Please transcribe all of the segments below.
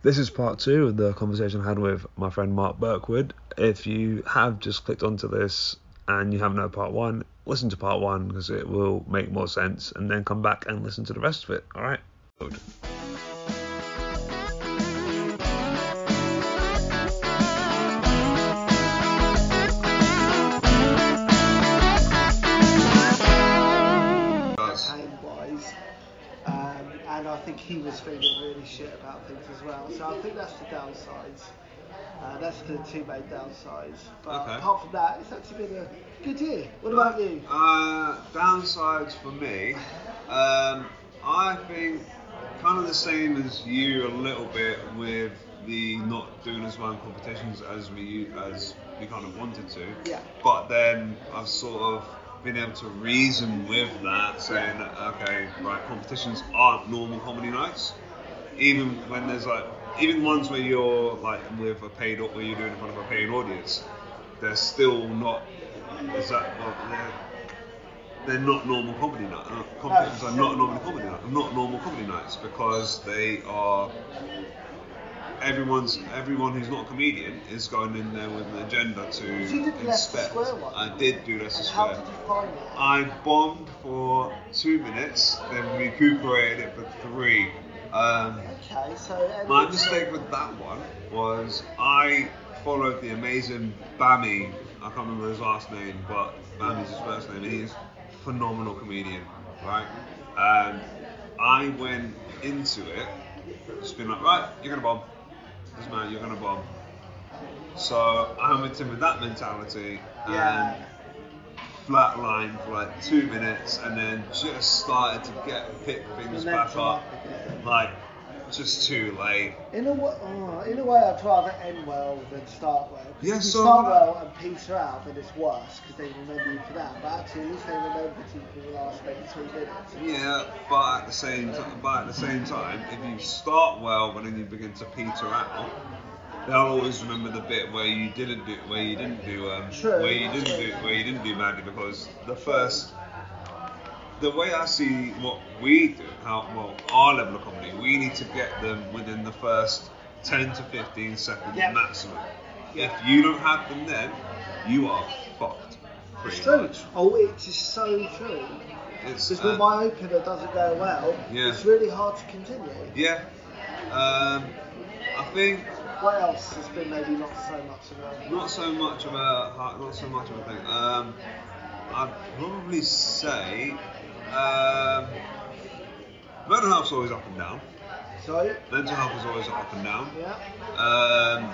This is part two of the conversation I had with my friend Mark Burkwood. If you have just clicked onto this and you haven't heard part one, listen to part one because it will make more sense, and then come back and listen to the rest of it. All right. He was feeling really shit about things as well. So I think that's the downsides. Uh, that's the two main downsides. But Okay. apart from that, it's actually been a good year. What about you? Uh, downsides for me, um, I think kind of the same as you a little bit with the not doing as well in competitions as we as we kind of wanted to. Yeah. But then I've sort of been able to reason with that, saying, that okay, right, competitions aren't normal comedy nights. Even when there's like, even ones where you're like with a paid, or where you're doing in front of a paying audience, they're still not. Is that well, they're, they're not normal comedy nights. Uh, competitions are not normal comedy nights. Not normal comedy nights because they are. Everyone's everyone who's not a comedian is going in there with an agenda to You did inspect. Square one. I did do Leicester And how did you find it? I bombed for two minutes, then recuperated it for three. Um, Okay, so my mistake with that one was I followed the amazing Bammy. I can't remember his last name, but Bammy's his first name, he's a phenomenal comedian, right? And I went into it just being like, right, you're gonna bomb. Doesn't you're gonna bomb. So I went in with that mentality Yeah. and flatlined for like two minutes, and then just started to get pick things back up, up like just too late. In a, wa- oh, in a way, I'd rather end well than start well. Yeah, if you so- start well and peter out, then it's worse because they remember you for that. But actually, at least they remember you for the last maybe three minutes. Yeah, but at the same time, but at the same time, if you start well, but then you begin to peter out, they'll always remember the bit where you didn't do, where you didn't do, um, True, where you didn't do, where you didn't do badly because the first, the way I see what we do, how well our level of comedy, we need to get them within the first 10 to 15 seconds Yeah. maximum. If you don't have them then, you are fucked. It's true. much. Oh, it's so true. It's, Because uh, when my opener doesn't go well, Yeah. it's really hard to continue. Yeah. Um, I think What else has been maybe not so much of a not so much of a not so much of a thing. Um, I'd probably say um, mental health's always up and down. so Mental health is always up and down. yeah. Um,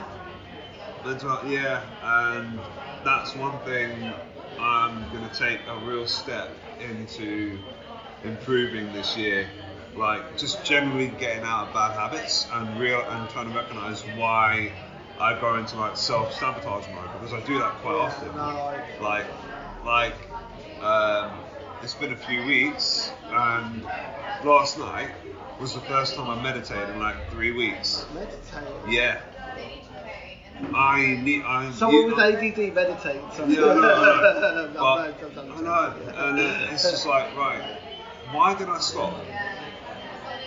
mental health, yeah, and that's one thing I'm gonna take a real step into improving this year. Like just generally getting out of bad habits and real and trying to recognize why I go into like self sabotage mode because I do that quite Yeah, often. no, I- Like, like, um, it's been a few weeks and last night was the first time I meditated in like three weeks. Meditate. Yeah. I need. I Someone with ADD meditates. Yeah, I know, I know. I've But- I've done I know, and uh, it's just like, right, why did I stop?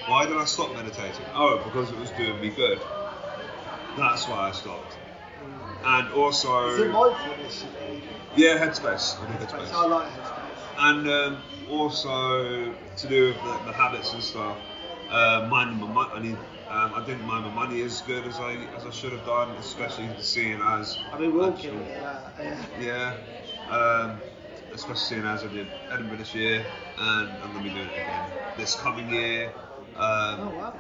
Why did I stop meditating? Oh, because it was doing me good. That's why I stopped. And also, Is it mindfulness? yeah, headspace. I do headspace. I like headspace. And um, also to do with the, the habits and stuff. Uh, minding my money, I. Um, I didn't mind my money as good as I as I should have done, especially seeing as. I mean, we're all actual- that. Yeah. Yeah. Um, especially seeing as I did Edinburgh this year, and I'm gonna be doing it again this coming year. Um, Oh wow.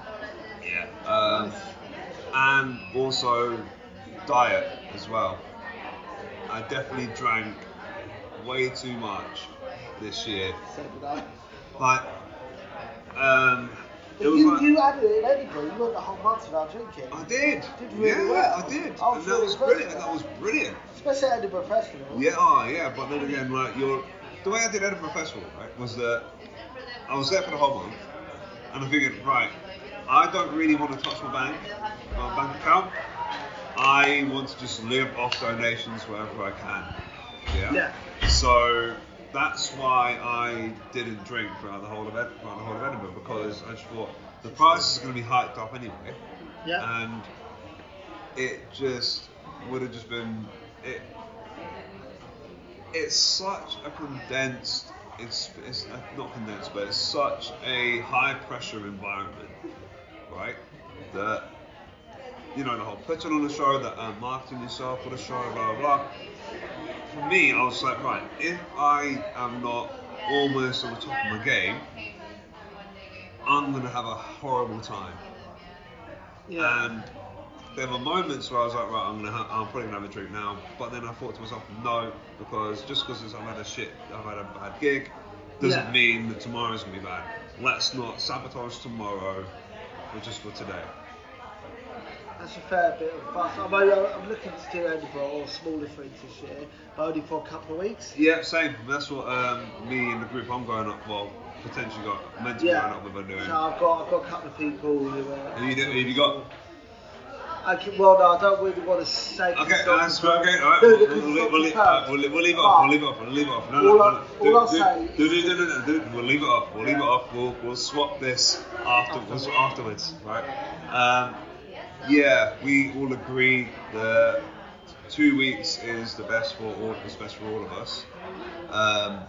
yeah. Um, and also diet as well. I definitely drank way too much this year. So did I. Like, um, it was you, like, you added it Edinburgh. You went the whole month without drinking. I did. Did really yeah, well. I did. I was and that really was brilliant. with That was brilliant. Especially at Edinburgh Festival. Yeah, oh, yeah, but then again, like you're the way I did Edinburgh Festival, right, was that I was there for the whole month, and I figured, right, I don't really want to touch my bank, my bank account. I want to just live off donations wherever I can. Yeah. Yeah. So that's why I didn't drink throughout the whole of Ed- the whole of Edinburgh because I just thought the price is going to be hiked up anyway, Yeah. and it just would have just been it. It's such a condensed. It's it's not condensed, but it's such a high pressure environment, right? That you know the whole putting on the show, the uh, marketing yourself for the show, blah blah blah. For me, I was like, right, if I am not almost on the top of my game, I'm gonna have a horrible time. Yeah. And there were moments where I was like, right, I'm gonna, ha- I'm probably gonna have a drink now. But then I thought to myself, no, because just because I've had a shit, I've had a bad gig, doesn't Yeah. mean that tomorrow's gonna be bad. Let's not sabotage tomorrow, for just for today. That's a fair bit of fuss. I'm, I'm looking to do Edinburgh or smaller things this year, but only for a couple of weeks. Yeah, same. That's what um, me and the group I'm going up, well, potentially got meant to be Yeah. going up with are doing. So I've got I've got a couple of people who are. Who you, do- who you got? I can, well, no, I don't really want to say. Okay, that's okay. confirmed. All right, No, we'll, we'll, not we'll, leave, uh, we'll, we'll leave it off. We'll leave it off. We'll leave it off. No, no, All no, I- no. all Do- I'll do- say- do- do- do- do- do- do- We'll leave it off. We'll leave it off. We'll, we'll swap this afterwards. Afterwards, right? Um, yeah, we all agree that two weeks is the best for all. Is best for all of us. Um,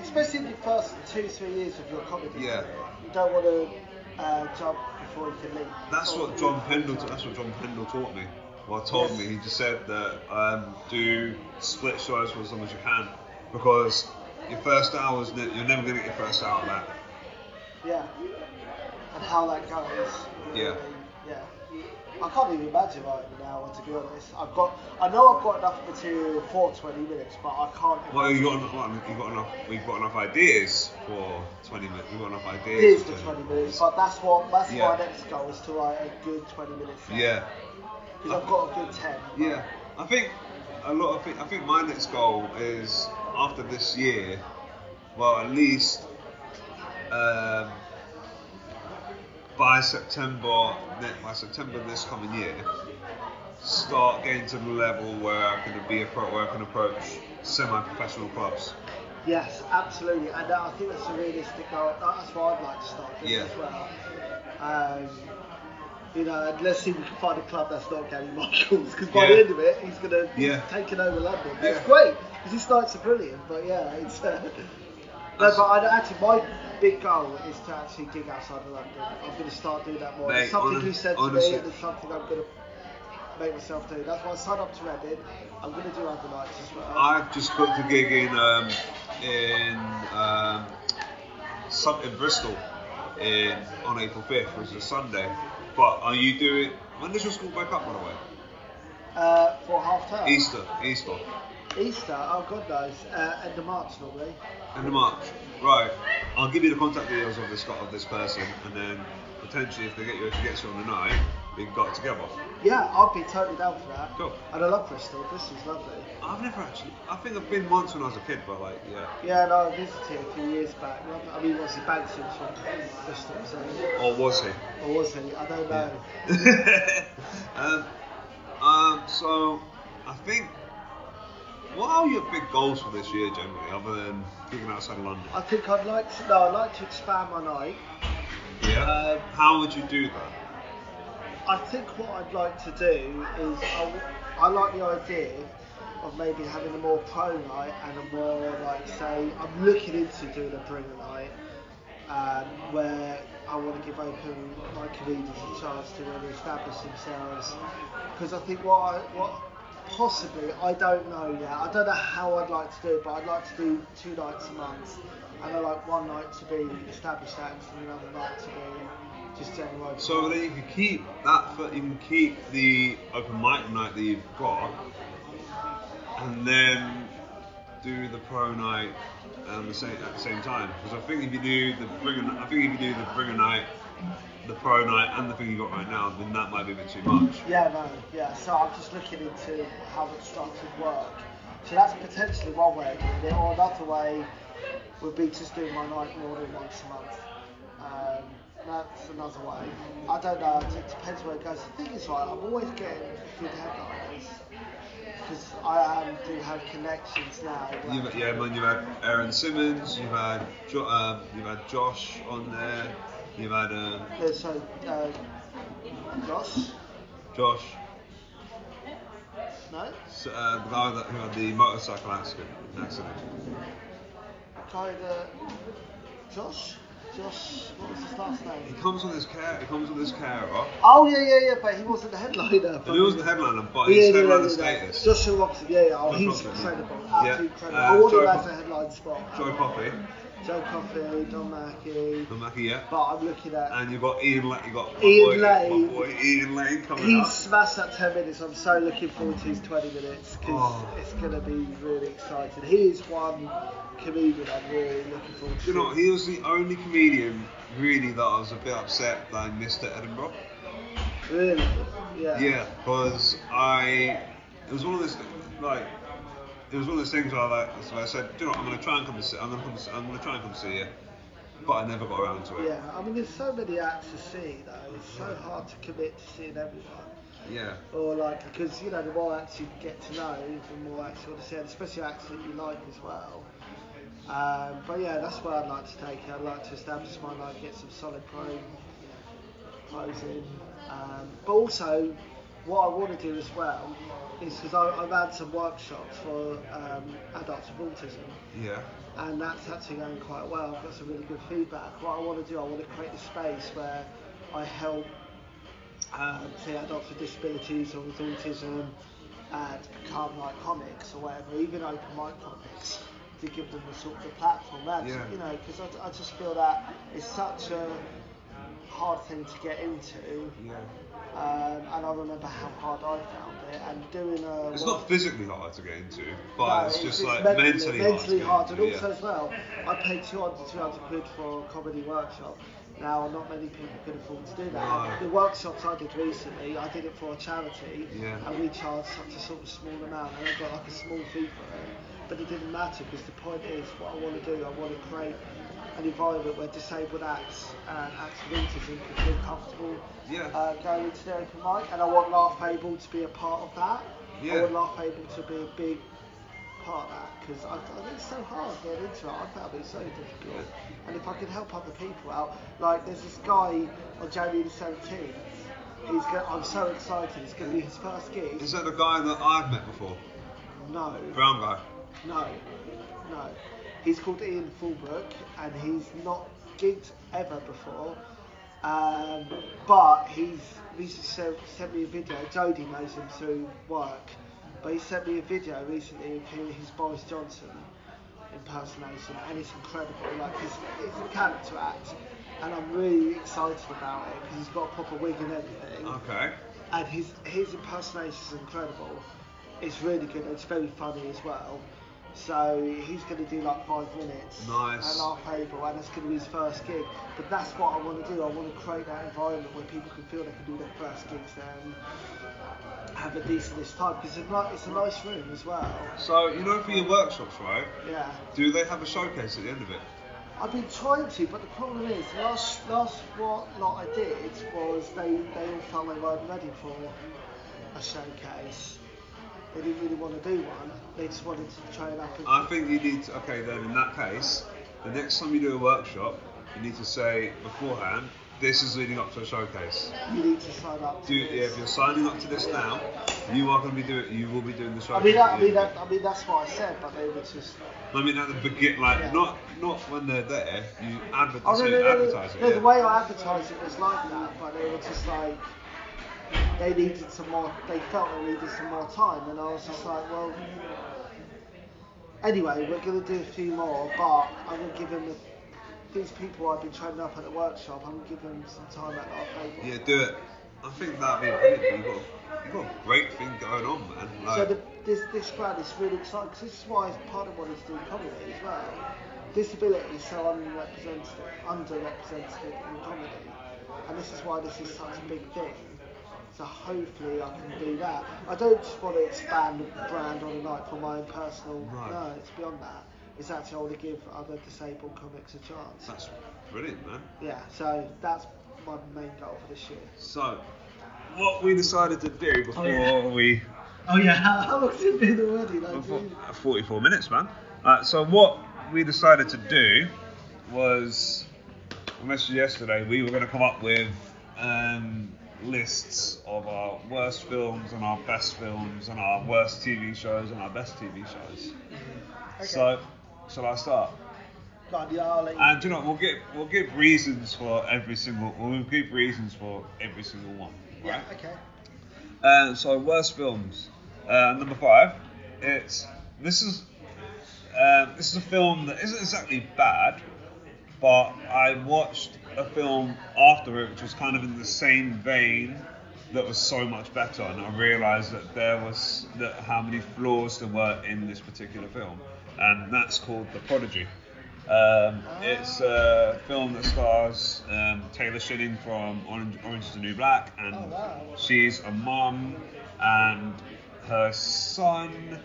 Especially in the first two, three years of your comedy Yeah. You don't want to uh, jump before you can leap. That's what John Pendle. That's what John Pendle taught me. Well, told Yes. me. He just said that um, do split shows for as long as you can, because your first hour is ne- you're never gonna get your first hour back. Yeah. And how that goes. Yeah. I can't even imagine writing an hour to be honest. I've got I know I've got enough material for 20 minutes, but I can't. Well, you got enough. You got enough. We've got enough ideas for 20 minutes. We've got enough ideas. for 20 minutes, but that's what that's Yeah. my next goal is to write a good 20 minutes. Yeah. Because I've got a good 10. Yeah. I think a lot of. I think my next goal is after this year. Well, at least. Um, by September, by September this coming year, start getting to the level where I can be a pro, where I can approach semi-professional clubs. Yes, absolutely, and I think that's a realistic goal. That's what I'd like to start doing Yeah. as well. Um, you know, let's see if we can find a club that's not Gary Michaels, because by Yeah. the end of it, he's going to Yeah. take it over London. Yeah. It's great because his nights are brilliant, but yeah, it's. Uh, no, but I, actually, my big goal is to actually gig outside of London. I'm going to start doing that more. Mate, it's something hon- you said to honestly- me, and it's something I'm going to make myself do. That's why I signed up to Reddit. I'm going to do other nights as well. I've just booked a gig in um, in um, some, in Bristol in on April 5th, which is a Sunday. But are you doing? When does your school back up, by the way? uh, for half term. Easter, Easter, Easter, oh god knows, uh, end of March normally. end of March. Right. I'll give you the contact details of this of this person, and then potentially if they get you if you get you on the night, we can go together. Yeah, I'd be totally down for that. Cool. And I love Bristol, Bristol's lovely. I've never actually. I think I've been once when I was a kid, but like yeah. Yeah, no, I visited a few years back. I mean, was he Banksy's from Bristol, so, Or was he? or was he? I don't know. um, um, so I think what are your big goals for this year generally, other than gigging outside of London? I think I'd like to, no, I'd like to expand my night. Yeah. Um, How would you do that? I think what I'd like to do is I like the idea of maybe having a more pro night and a more like say I'm looking into doing a bringer night um, where I want to give open my comedians a chance to really establish themselves because I think what I what possibly I don't know yet I don't know how I'd like to do it but I'd like to do two nights a month and I like one night to be established at and another night to be just general open So then you can keep that. For, you can keep the open mic night that you've got, and then do the pro night um, the same, at the same time. Because I think if you do the bringer, I think if you do the bringer night, the pro night, and the thing you got right now, then that might be a bit too much. Yeah, no, yeah. So I'm just looking into how the structures work. So that's potentially one way of doing it, or another way would be just doing my night more than once a month. Um, that's another way. I don't know. It depends where it goes. The thing is, right, I'm always getting good headliners because I um, do have connections now. You've, yeah, man, you've had Aaron Simmonds, you've had jo- um, you've had Josh on there, You've had uh, Yeah, so, uh, Josh? Josh, No? s- uh, the guy that, who had the motorcycle accident. accident. Guy that. Josh? Josh, what was his last name? He comes with his care. He comes with his carer. Oh, yeah, yeah, yeah, but he wasn't the headliner. And he wasn't the headliner, but he's yeah, headliner yeah, yeah, status. Joshua Robson, yeah, yeah. Oh, Josh he's Robson. incredible. Yeah. Absolutely incredible. Uh, I want him as a headline spot. Joe Coffey, Joe Coffey, Don Mackey. the Mackie, yeah. But I'm looking at. And you've got Ian Lane. You got Ian boy, Lane. Boy Ian Lane coming He's up. smashed that 10 minutes. I'm so looking forward to his 20 minutes because Oh. it's going to be really exciting. He is one comedian I'm really looking forward to. You know, he was the only comedian really that I was a bit upset that I missed at Edinburgh. Really? Yeah. Yeah, because I, it was one of those like, it was one of those things where I like, so I said, do you know, what, I'm gonna try and come to see, I'm gonna come, I'm gonna try and come see you, but I never got around to it. Yeah, I mean, there's so many acts to see though. It's so hard to commit to seeing everyone. Yeah. Or like, because you know, the more acts you get to know, the more acts you want to see, and especially acts that you like as well. Um, but yeah, that's where I'd like to take it. I'd like to establish my life, get some solid pro, you know, pros in. Um, but also, what I want to do as well is because I've had some workshops for um, adults with autism Yeah. and that's actually going quite well. I've got some really good feedback. What I want to do, I want to create a space where I help, um, say, adults with disabilities or with autism, uh, to become like comics or whatever, even open mic comics, to give them the sort of the platform. That's, Yeah. you know, because I, I just feel that it's such a hard thing to get into. Yeah. Um, and I remember how hard I found it, and doing a It's not physically hard to get into, but no, it's just like mentally, mentally, mentally hard. hard. And also as well, I paid 200, 200 quid for a comedy workshop. Now, not many people could afford to do that. No. The workshops I did recently, I did it for a charity, Yeah. and we charged such a sort of small amount, and I got like a small fee for it. But it didn't matter because the point is, what I want to do, I want to create an environment where disabled acts and autism can feel comfortable Yeah. uh, going into the open mic, and I want Laugh-Able to be a part of that. I want Laugh-Able to be a big part of that because I, I think it's so hard getting into it. I found it so difficult. And if I can help other people out, like there's this guy on January the 17th. He's go- I'm so excited. It's going to be his first gig. Is that the guy that I've met before? No, Brown guy. no, no. He's called Ian Fulbrook and he's not gigged ever before. Um, but he's recently sent, sent me a video. Jodie knows him through work, but he sent me a video recently of him, his Boris Johnson impersonation, and it's incredible. Like it's, it's a character act, and I'm really excited about it because he's got a proper wig and everything Okay. and his his impersonation is incredible. It's really good. It's very funny as well. So he's going to do like five minutes. Nice. Laugh Able, and it's going to be his first gig. But that's what I want to do. I want to create that environment where people can feel they can do their first gigs and have a decent time because it's, like, it's a nice room as well. So you know for your workshops, right? Yeah. Do they have a showcase at the end of it? I've been trying to, but the problem is, last last what lot I did was they, they all felt they weren't ready for a showcase. They didn't really want to do one. They just wanted to try it out. I think you need to, okay then in that case, the next time you do a workshop, you need to say beforehand, this is leading up to a showcase. you need to sign up. To Do, yeah, if you're signing up to this now, you are going to be doing, you will be doing the I showcase. mean, that, I mean, that, I mean, that's what I said, but they were just. I mean at the beginning, like Yeah. not not when they're there, you advertise, Oh, no, no, no, no, advertise it. no, yeah. the way I advertised it was like that, but they were just like, they needed some more, they felt they needed some more time, and I was just like, well, anyway, we're going to do a few more, but I'm going to give them, the, these people I've been training up at the workshop, I'm going to give them some time at our table. Yeah, do it. I think that'd be brilliant. You've got, you've got a great thing going on, man. Like, So the, this this crowd is really exciting because this is why part of what is doing comedy as well. Disability is so underrepresented in comedy, and this is why this is such a big thing. So hopefully I can do that. I don't just want to expand the brand on a night for my own personal. No. No, it's beyond that. It's actually I want to give other disabled comics a chance. that's brilliant, man. Yeah, so that's my main goal for this year. So, what we decided to do before yeah. we Oh yeah, how, how long's it been already? Like, Before- 44 minutes, man. Uh, so what we decided to do was I messaged yesterday. We were going to come up with um, lists of our worst films and our best films and our worst TV shows and our best TV shows. Okay. So, shall I start? God, yeah, I'll let you- And do you know, we'll give we'll give reasons for every single. We'll give reasons for every single one. yeah, Right. okay. Uh, so worst films. Uh, number five. It's this is um, this is a film that isn't exactly bad, but I watched a film after it which was kind of in the same vein that was so much better, and I realised that there was that how many flaws there were in this particular film, and that's called The Prodigy. Um, it's a film that stars um, Taylor Schilling from Orange, Orange is the New Black, and Oh, wow. she's a mum, and her son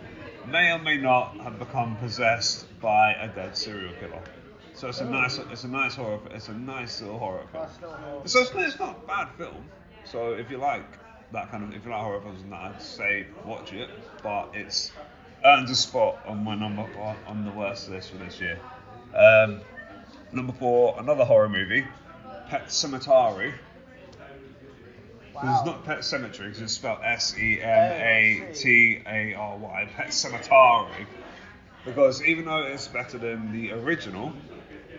may or may not have become possessed by a dead serial killer. So it's a nice, it's a nice horror, it's a nice little horror film. That's not horrible. So it's, it's not a bad film. So if you like that kind of, if you like horror films and that, I'd say watch it. But it's earned a spot on my number on, on the worst list for this year. Um, number four, another horror movie, Pet Sematary. Wow. It's not Pet Cemetery because it's spelled S E M A T A R Y. Pet Sematary. Because even though it's better than the original,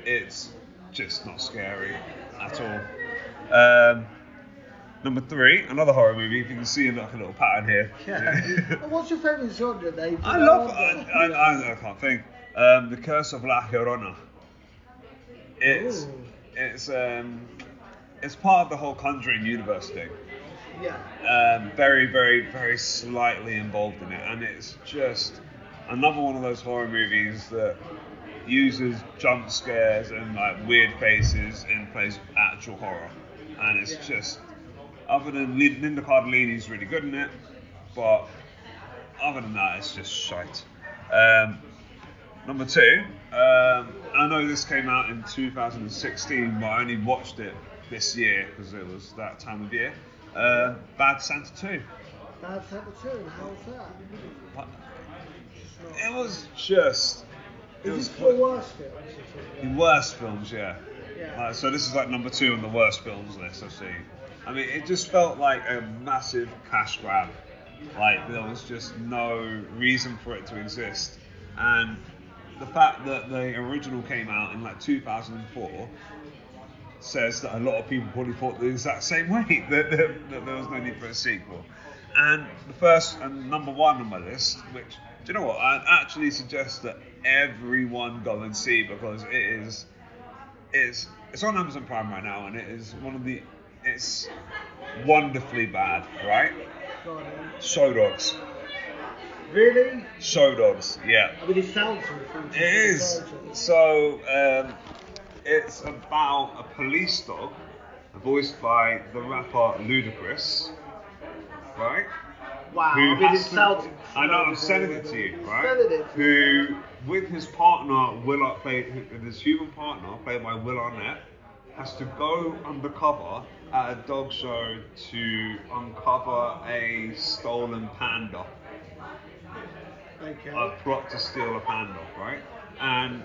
it's just not scary at all. Um, number three, another horror movie. If you can see like a little pattern here. Yeah. What's your favourite genre, Dave? I love. I, I, I, I can't think. Um, the Curse of La Llorona. It's Ooh. it's um it's part of the whole Conjuring universe thing. Yeah. Um, very very very slightly involved in it, and it's just another one of those horror movies that uses jump scares and like weird faces and plays actual horror, and it's Yeah. just other than Lin- Linda Cardellini's really good in it, but other than that, it's just shite. Um, number two, um, I know this came out in 2016, but I only watched it this year because it was that time of year. Uh, Bad Santa 2. Bad Santa 2, how was that? Not- It was just. It Is was this the worst film? you're the worst films, yeah. Yeah. Uh, so this is like number two on the worst films list I've seen. I mean, it just felt like a massive cash grab. Like there was just no reason for it to exist, and the fact that the original came out in like 2004 says that a lot of people probably thought the exact same way that, that, that there was no need for a sequel. And the first and number one on my list, which do you know what? I'd actually suggest that everyone go and see because it is it's it's on Amazon Prime right now, and it is one of the it's wonderfully bad, right? Go on, then. Show dogs, Really? show dogs, yeah. I mean, it sounds. It is. So um, it's about a police dog, voiced by the rapper Ludacris, right? Wow. Who I mean, it has to- sounds. I know I'm sending it to you, right? It to you. Who, with his partner Will, played his human partner played by Will Arnett, has to go undercover at a dog show to uncover a stolen panda Okay. a plot to steal a panda, right? And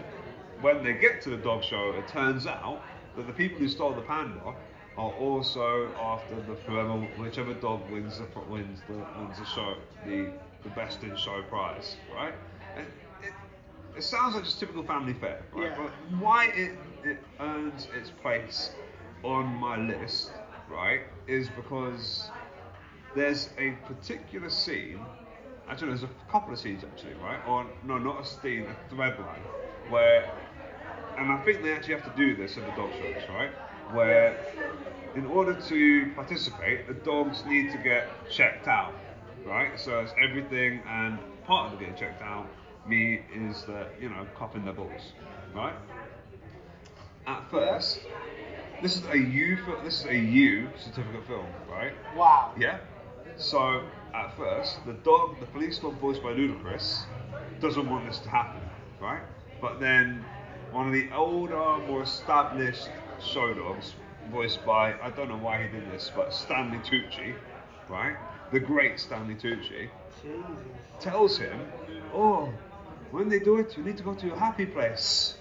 when they get to the dog show, it turns out that the people who stole the panda are also after the whoever, whichever dog wins the wins the wins the show, the the best in show prize, right? And it, it sounds like just typical family fare, right? Yeah. But why it it earns its place on my list, right, is because there's a particular scene. Actually, there's a couple of scenes actually, right? Or no, not a scene, a thread line, where, and I think they actually have to do this in the dog shows, right? Where, in order to participate, the dogs need to get checked out, right? So it's everything, and part of the getting checked out, me is that you know, cupping their balls, right? At first, this is a U, this is a U certificate film, right? Wow. Yeah. So at first, the dog, the police dog voiced by Ludacris, doesn't want this to happen, right? But then one of the older, more established show dogs, voiced by I don't know why he did this, but Stanley Tucci, right? The great Stanley Tucci, Jesus. tells him, "Oh, when they do it, you need to go to your happy place."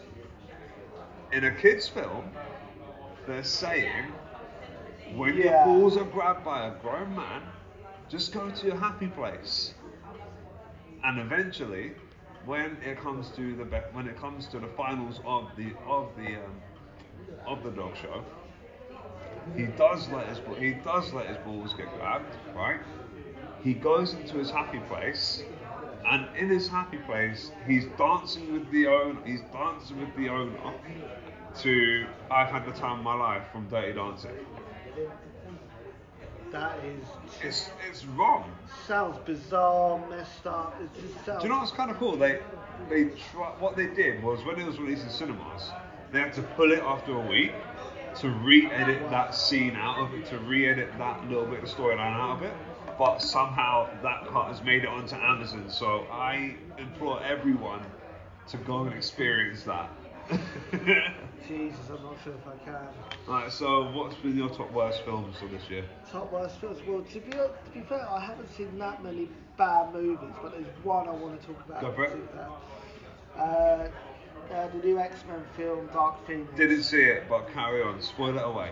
In a kids' film, they're saying when Yeah. your balls are grabbed by a grown man, just go to your happy place. And eventually, when it comes to the when it comes to the finals of the of the um, of the dog show, he does let his he does let his balls get grabbed, right? He goes into his happy place, and in his happy place, he's dancing with the owner. He's dancing with the owner to "I've had the time of my life" from Dirty Dancing. That is It's it's wrong. sounds bizarre, messed up. It just sounds. Do you know what's kind of cool? They they try, what they did was when it was released in cinemas, they had to pull it after a week to re-edit that scene out of it, to re-edit that little bit of storyline out of it. But somehow that cut has made it onto Amazon. So I implore everyone to go and experience that. Jesus, I'm not sure if I can. Alright, so what's been your top worst films of this year? Top worst films. Well, to be to be fair, I haven't seen that many bad movies, but there's one I want to talk about. Go for it. Uh, uh, the new X-Men film, Dark Phoenix. Didn't see it, but carry on. Spoil it away.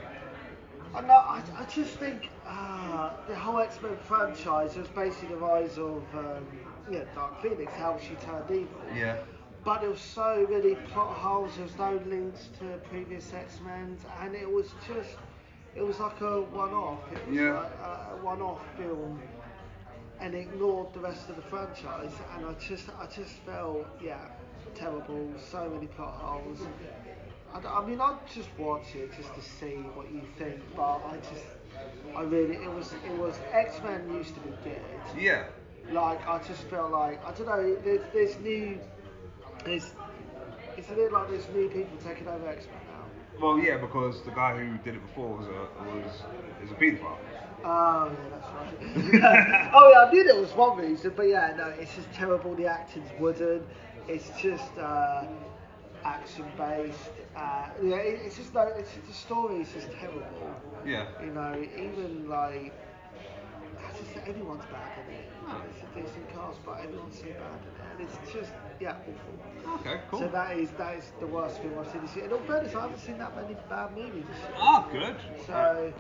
I know. I, I just think uh, the whole X-Men franchise was basically the rise of um, yeah, Dark Phoenix, how she turned evil. Yeah. But there was so many plot holes. There was no links to previous X-Men, and it was just, it was like a one-off. It was Yeah. like a, a one-off film, and ignored the rest of the franchise. And I just, I just felt, yeah, terrible. So many plot holes. I, I mean, I'd just watch it just to see what you think, but I just, I really, it was, it was X-Men used to be good Yeah. like I just feel like I don't know. There's there's new there's it's a bit like there's new people taking over X Men now. Well, yeah, because the guy who did it before was a was is a paedophile. Oh yeah, that's right. oh yeah, I knew there was one reason, but yeah, no, it's just terrible. The acting's wooden. It's just uh, action based. Uh, yeah, it, it's just no. It's the story is just terrible. Yeah. You know, even like. I just think everyone's bad in it. It's a decent cast, but everyone's so bad in it, and it's just yeah awful. Okay, cool. So that is that is the worst film I've seen this year. In all fairness, I haven't seen that many bad movies this year. Ah, good. So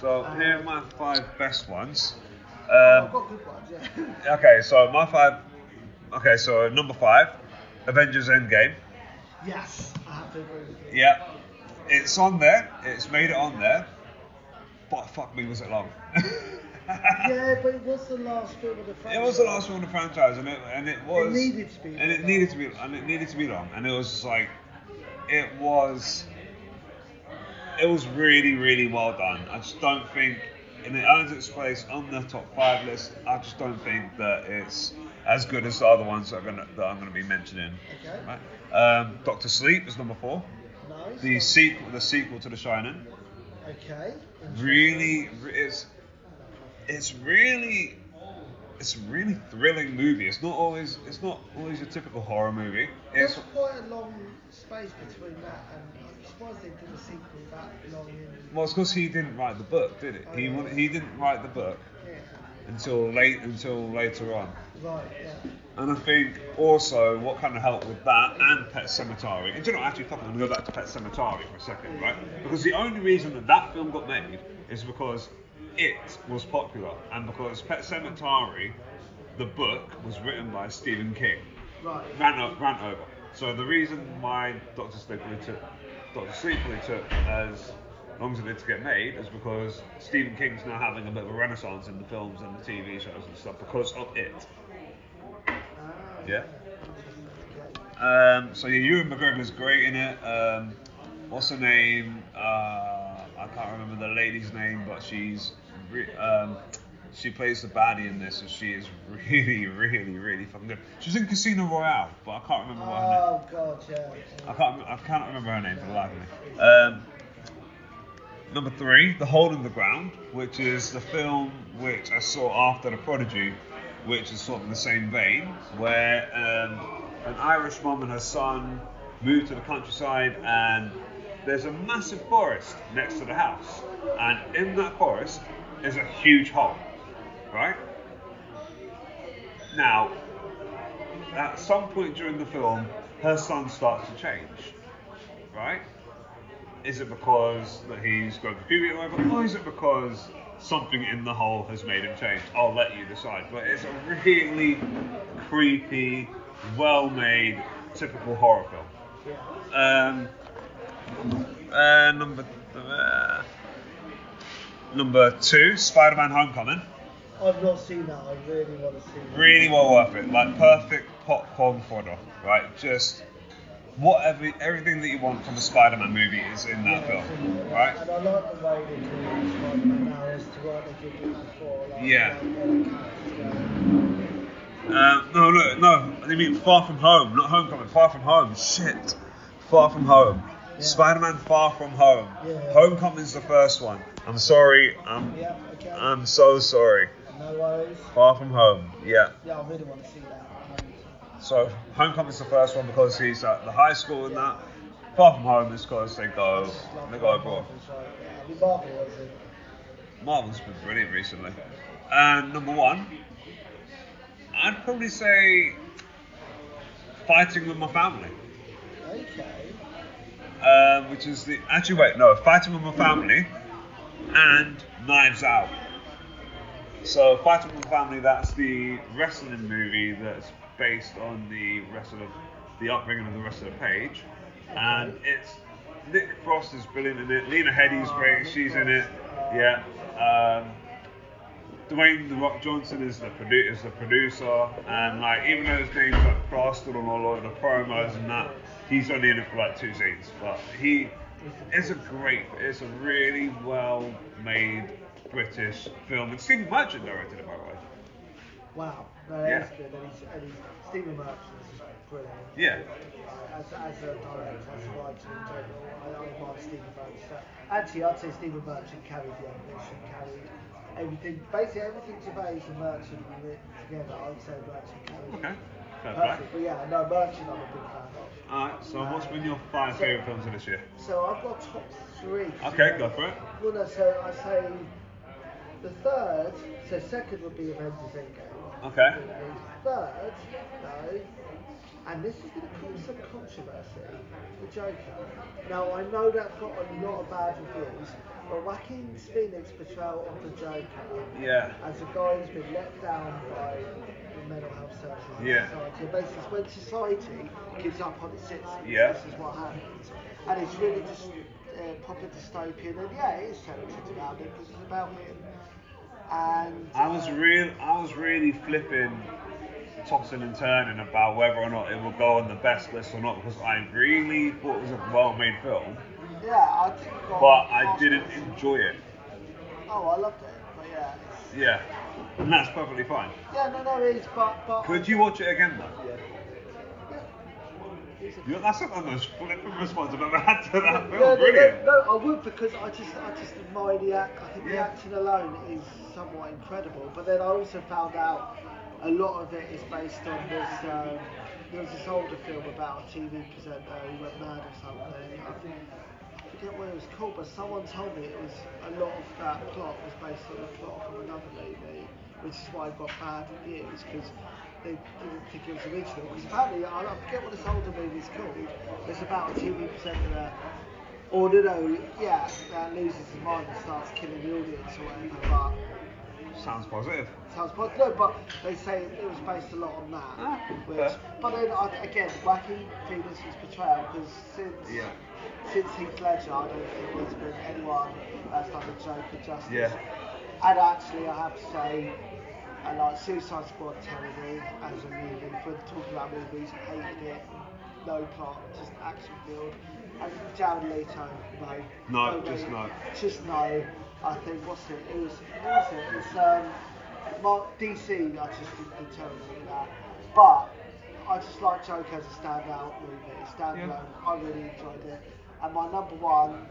So here are my five best ones. I've Um, got good ones, yeah. okay, so my five. Okay, so number five, Avengers Endgame. yes, I have to agree with you. Yeah, it's on there. It's made it on there. But fuck me, was it long? Yeah, but it was the last film of the It franchise. was the last one in the franchise, and it and it was. It needed to be And it long. needed to be, and it needed to be long, and it was just like, it was. It was really, really well done. I just don't think, and it earns its place on the top five list. I just don't think that it's as good as the other ones that, gonna, that I'm going to be mentioning. Okay. Right? Um, Doctor Sleep is number four. Nice. The sequel, the sequel to The Shining. Okay. really it's it's really it's a really thrilling movie. It's not always it's not always your typical horror movie. There's It's quite a long space between that and I'm surprised they did a sequel that long in. well, it's because he didn't write the book, did it? He wa- he didn't write the book Yeah. Until late until later on. Right. Yeah. And I think also what kind of helped with that and Pet Sematary. And do you know, actually, fuck, I'm gonna go back to Pet Sematary for a second, right? Because the only reason that that film got made is because it was popular, and because Pet Sematary, the book, was written by Stephen King. Right. Ran, o- ran over. So the reason why Doctor Sleep took Doctor Sleep took as long as it did to get made is because Stephen King's now having a bit of a renaissance in the films and the TV shows and stuff because of it. Ah, Yeah. Um, so yeah, Ewan McGregor's great in it. Um, what's her name? Uh, I can't remember the lady's name, but she's re- um, she plays the baddie in this, and she is really, really, really fucking good. She's in Casino Royale, but I can't remember what her name. Oh god, yeah. I can't. I can't remember her name for the life of me. Um, number three, The Hole in the Ground, which is the film which I saw after The Prodigy, which is sort of in the same vein, where um, an Irish mom and her son move to the countryside, and there's a massive forest next to the house, and in that forest is a huge hole, right? Now, at some point during the film, her son starts to change, right? Is it because that he's going to puberty or whatever, or is it because something in the hole has made him change? I'll let you decide. But it's a really creepy, well-made, typical horror film. Um, uh, number uh, number two, Spider-Man: Homecoming. I've not seen that. I really want to see that. Really well worth it. Like perfect popcorn fodder, right? Just whatever, everything that you want from a Spider-Man movie is in that film, right? And I like the way they do Spider-Man now as to what they did before. Like, Yeah. like, where the characters go. Um, no, no, no. I mean Far From Home, not Homecoming. Far From Home. Shit. Far From Home. Yeah. Spider-Man: Far From Home. Yeah. Homecoming's the first one. I'm sorry. I'm Yeah, okay. I'm so sorry. no worries. Far From Home. Yeah. Yeah, I really want to see that. So Homecoming's the first one because he's at the high school and that. Far From Home is because they go they go abroad. Marvel's right, yeah. I mean, Marvel was it. Marvel's been brilliant recently. And number one, I'd probably say Fighting with My Family. Okay. um, which is the actually wait no Fighting with My Family and Knives Out. So Fighting with My Family that's the wrestling movie that's based on the rest of the upbringing of the rest of the page, and it's Nick Frost is brilliant in it. Lena Headey's great, she's in it. Yeah. Um, Dwayne the Rock Johnson is the produ- is the producer, and like even though his name's like plastered on all of the promos and that, he's only in it for like two scenes. But he is a great, it's a really well made British film, and Stephen Merchant directed it by the way. Wow. Yeah. is good. And he's, and he's, Stephen Merchant is brilliant. Yeah. Uh, as, as a director, as a writer in general, I, I like Stephen Merchant. Actually, I'd say Stephen Merchant carried the ambition, carried everything. Basically, everything Gervais and Merchant together, I would say Merchant carried. Okay. Fair. Perfect. But yeah, no, Merchant I'm a big fan of. Alright, so what's been your five favourite films of this year? So I've got top three. Okay, go for it. Well, no, so I say the third, so second would be Avengers Endgame. Okay. Third, though, and this is going to cause some controversy, the Joker. Now, I know that's got a lot of bad reviews, but Joaquin Phoenix portrayal of the Joker Yeah. as a guy who's been let down by the mental health services in Yeah. society. Basically, when society gives up on its citizens, Yeah. this is what happens. And it's really just uh, proper dystopian, and yeah, it is centered around it because it's about him. And I was uh, real. I was really flipping, tossing and turning about whether or not it would go on the best list or not because I really thought it was a well-made film, yeah, I think. but I didn't enjoy it. Oh, I loved it, but yeah. Yeah, and that's perfectly fine. Yeah, no, no, it is, but but. Could you watch it again though? Yeah. You- That's not the most flipping response I've ever had to that No, film. no, no, Brilliant. no, I would because I just, I just admire the act. I think the Yeah. acting alone is somewhat incredible. But then I also found out a lot of it is based on this. Um, there was this older film about a TV presenter who went mad or something. I I forget what it was called, but someone told me it was a lot of that plot was based on a plot from another movie, which is why it got bad reviews because they didn't think it was original. Because apparently, I I forget what this older movie's called. It's about a TV presenter that, or no, no, yeah, that loses his mind and starts killing the audience or whatever. But Sounds positive. Sounds positive. No, but they say it was based a lot on that. Ah, which, fair. but then I, again, Joaquin Phoenix's portrayal because since Yeah. since Heath Ledger, I don't think there's been anyone that's done the Joker justice. Yeah. And actually, I have to say, I like Suicide Squad terrible as a movie. For talking about movies, hated it. No plot, just action filled. And Jared Leto, no. No, way. just no. Just no. I think what's it? It was what was it? It's um, Mark DC. I just didn't do terrible with that. But I just like Joker as a standout movie. Standalone. I really enjoyed it. And my number one,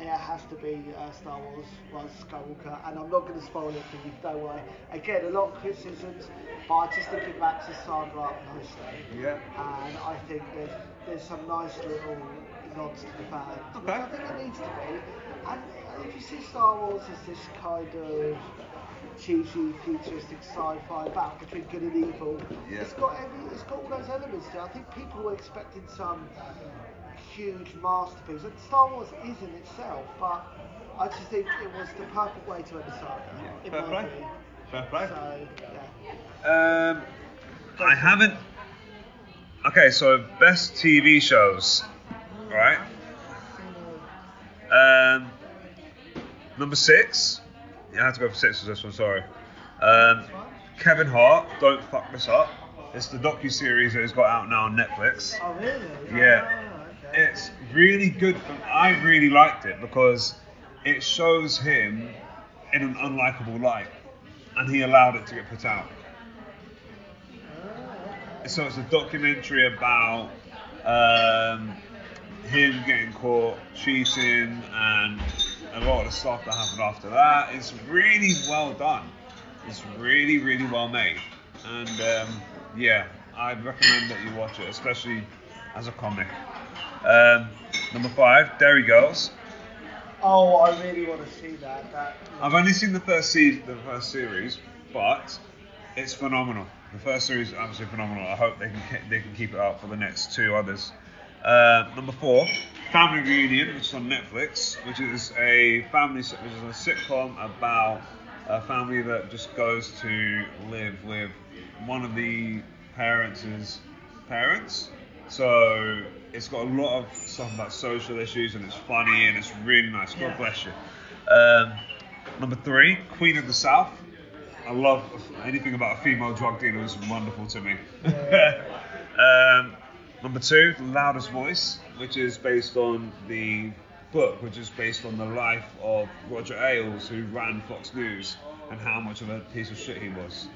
it has to be uh, Star Wars Rise of Skywalker. And I'm not going to spoil it for you, don't worry. Again, a lot of criticisms, but I just think it matches saga up nicely. Yeah. And I think there's, there's some nice little nods to the fans, which Okay. I think it needs to be. And if you see Star Wars as this kind of cheesy, futuristic sci-fi battle between good and evil, Yeah. it's got every, it's got all those elements to it. I think people were expecting some huge masterpiece. And Star Wars is in itself, but I just think it was the perfect way to end the saga. in Fair play. opinion. Fair play. So, yeah. Um, I haven't. Okay, so best TV shows, All right? Um, number six. Yeah, I had to go for six for this one. Sorry. Um, Kevin Hart, don't fuck this up. It's the docu series that he's got out now on Netflix. Oh, really? Yeah. It's really good. I really liked it because it shows him in an unlikable light, and he allowed it to get put out. So it's a documentary about um, him getting caught cheating and a lot of the stuff that happened after that. It's really well done. It's really, really well made, and um, yeah, I'd recommend that you watch it, especially as a comic. Um, number five, Derry Girls. Oh, I really want to see that. That. I've only seen the first season, the first series, but it's phenomenal. The first series is absolutely phenomenal. I hope they can they can keep it up for the next two others. Uh, number four, Family Reunion, which is on Netflix, which is a family, which is a sitcom about a family that just goes to live with one of the parents' parents. So it's got a lot of stuff about social issues and it's funny and it's really nice. God Yeah. bless you. Um, number three, Queen of the South. I love anything about a female drug dealer is wonderful to me. um, number two, Loudest Voice, which is based on the book, which is based on the life of Roger Ailes, who ran Fox News, and how much of a piece of shit he was.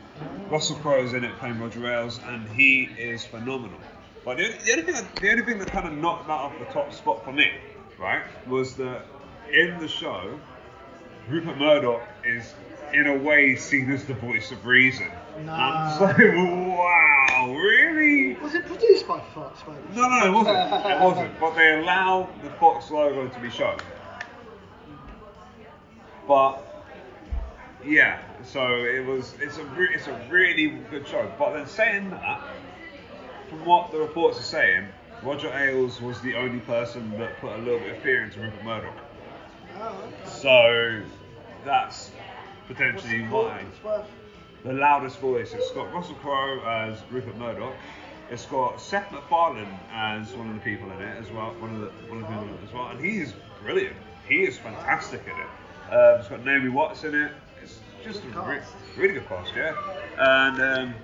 Russell Crowe is in it playing Roger Ailes, and he is phenomenal. But the, the only thing, that, the only thing that kind of knocked that off the top spot for me, right, was that in the show, Rupert Murdoch is in a way seen as the voice of reason. No. I'm like, wow, really? Was it produced by Fox, maybe? No, no, it wasn't. It wasn't. But they allow the Fox logo to be shown. But yeah, so it was. It's a re- it's a really good show. But then saying that, from what the reports are saying, Roger Ailes was the only person that put a little bit of fear into Rupert Murdoch. Oh, okay. So that's potentially why. The loudest voice. It's got Russell Crowe as Rupert Murdoch. It's got Seth MacFarlane as one of the people in it as well. One of the one of the people as well, and he is brilliant. He is fantastic in it. Um, it's got Naomi Watts in it. It's just a re- really good cast, yeah. And um,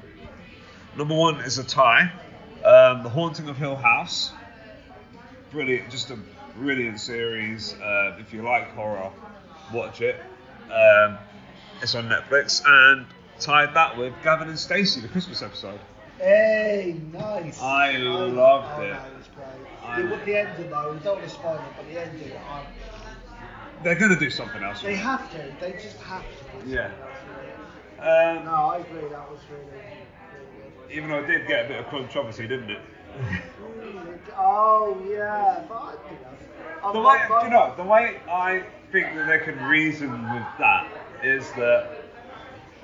number one is a tie. Um, the Haunting of Hill House. Brilliant, just a brilliant series. Uh, if you like horror, watch it. Um, it's on Netflix and tied that with Gavin and Stacey, the Christmas episode. Hey, nice. I Oh, loved oh, it. No, it's great. I- the, the ending though, we don't want to spoil it, but the ending, I, They're gonna do something else. they have to. They just have to. Yeah. something else with it. Um, No, I agree. That was really even though it did get a bit of controversy, didn't it? Oh yeah, but The way, you know, the way I think that they can reason with that is that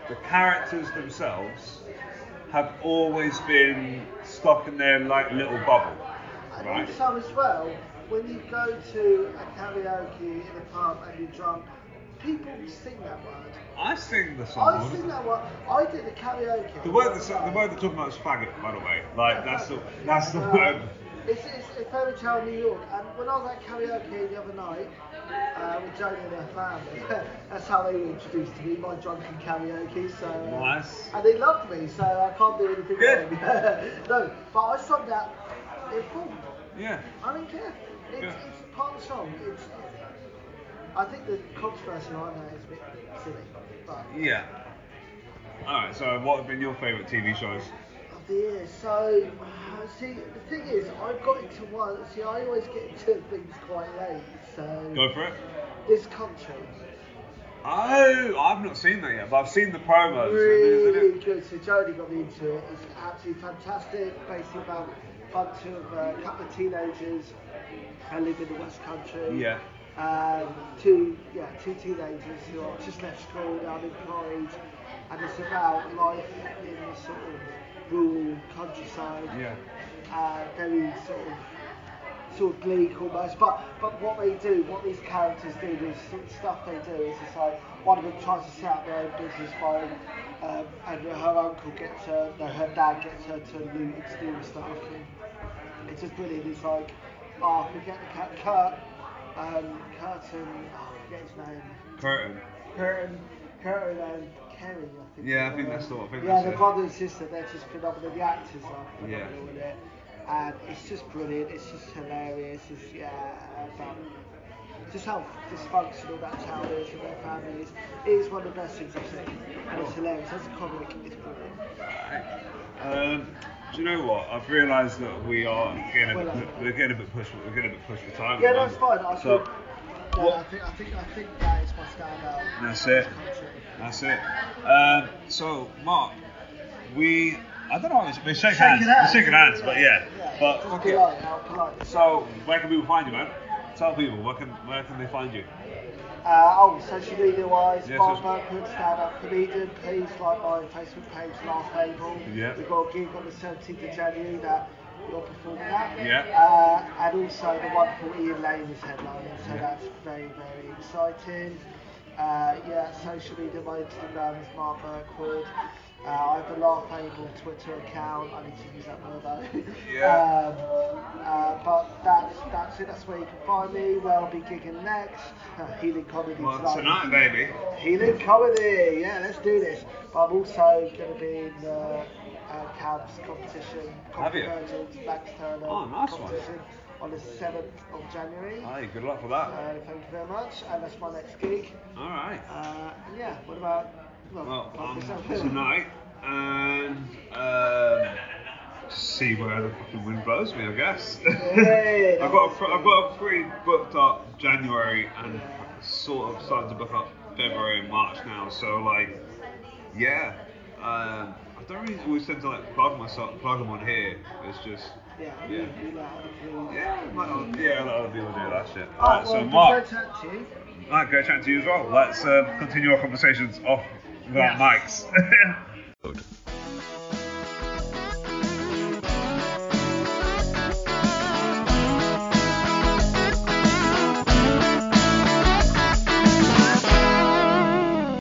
the characters themselves have always been stuck in their like little bubble, And right? also as well, when you go to a karaoke in a pub and you're drunk, people sing that word. I sing the song. I sing that word. I did a karaoke. The word that's, the word they're talking about is faggot, by the way. Like that's the that's the word. It's, it's, it's Fairy Tale New York, and when I was at karaoke the other night uh, with Jodie and her family, that's how they were introduced to me, my drunken karaoke. So uh, Nice. and they loved me, so I can't do anything Good. no, but I sung that in full. Yeah. I don't care. It's, Yeah. it's part of the song. It's, I think the cops controversy around that is a bit silly, but Yeah. All right. So, what have been your favourite TV shows? of the year. So, uh, see, the thing is, I've got into one. See, I always get into things quite late. So, Go for it. this country, Oh, I've not seen that yet, but I've seen the promos. really isn't it? good. So, Jodie got me into it. It's absolutely fantastic. Basically about a bunch of uh, couple of teenagers who live in the West Country. Yeah. Um, two yeah two teenagers who are just left school, they're unemployed, and it's about life in the sort of rural countryside. Yeah. Uh, very sort of sort of bleak almost. But but what they do, what these characters do, this sort of stuff they do is it's like one of them tries to set up their own business by, um, and her uncle gets her, no, her dad gets her to loot and steal stuff. And it's just brilliant. It's like, oh, forget the cat, Kurt, um, Kurtan, oh, I forget his name. Curtain. Kurtan, Kurtan and Kerry, I think. Yeah, I think that's the- I think Yeah, that's the it. brother and sister, they're just phenomenal. The actors are Yeah. phenomenal in it. And it's just brilliant, it's just hilarious, it's, yeah, about just how dysfunctional that town is and their families. It is one of the best things I've seen. And it's hilarious. As a comic, it's brilliant. Um, do you know what? I've realised that we are getting a bit, uh, we're getting a bit pushed. We're getting a bit pushed for time. Yeah, that's fine. I So think, no, I think, I think, I think that is my standout. That's it. that's it. Um, so Mark, we I don't know. We shake Shaking hands. hands. We're shaking hands, but yeah. Yeah, But just okay. polite, polite. So where can people find you, man? Tell people where can where can they find you? Uh, oh, social media wise, Yes, Mark social- Burkwood, stand up comedian. Please like my Facebook page, Laugh-Able. Yeah. We've got a gig on the 17th of January that you're performing at. Yeah. Uh, and also the wonderful Ian Lane is headlining, so Yeah. that's very, very exciting. Uh, yeah, social media, my Instagram is Mark Burkwood. Uh, I have a Laugh-Able Twitter account. I need to use that more though. Yeah. um, uh, but that's that's it. That's where you can find me. Where I'll be gigging next. Uh, healing comedy Well, tonight. tonight, baby. Healing comedy. Yeah, let's do this. But I'm also going to be in the uh, Cabs competition. Have you? Max Turner Oh, nice one. on the 7th of January. Hey, good luck for that. Uh, thank you very much. And that's my next gig. All right. Uh, yeah, what about well, um, tonight, and um, see where the fucking wind blows me, I guess. Hey, I've got a, I've got a pretty booked up January and sort of starting to book up February and March now. So like, yeah, um, I don't really always tend to like plug myself, plug them on here. It's just. yeah, Yeah. you, you know how to do Yeah, like, yeah, a lot of people do that shit. Oh, Alright, so Mark, to chat to you. Alright, great chatting to you as well. Let's um, continue our conversations off without Yes. mics.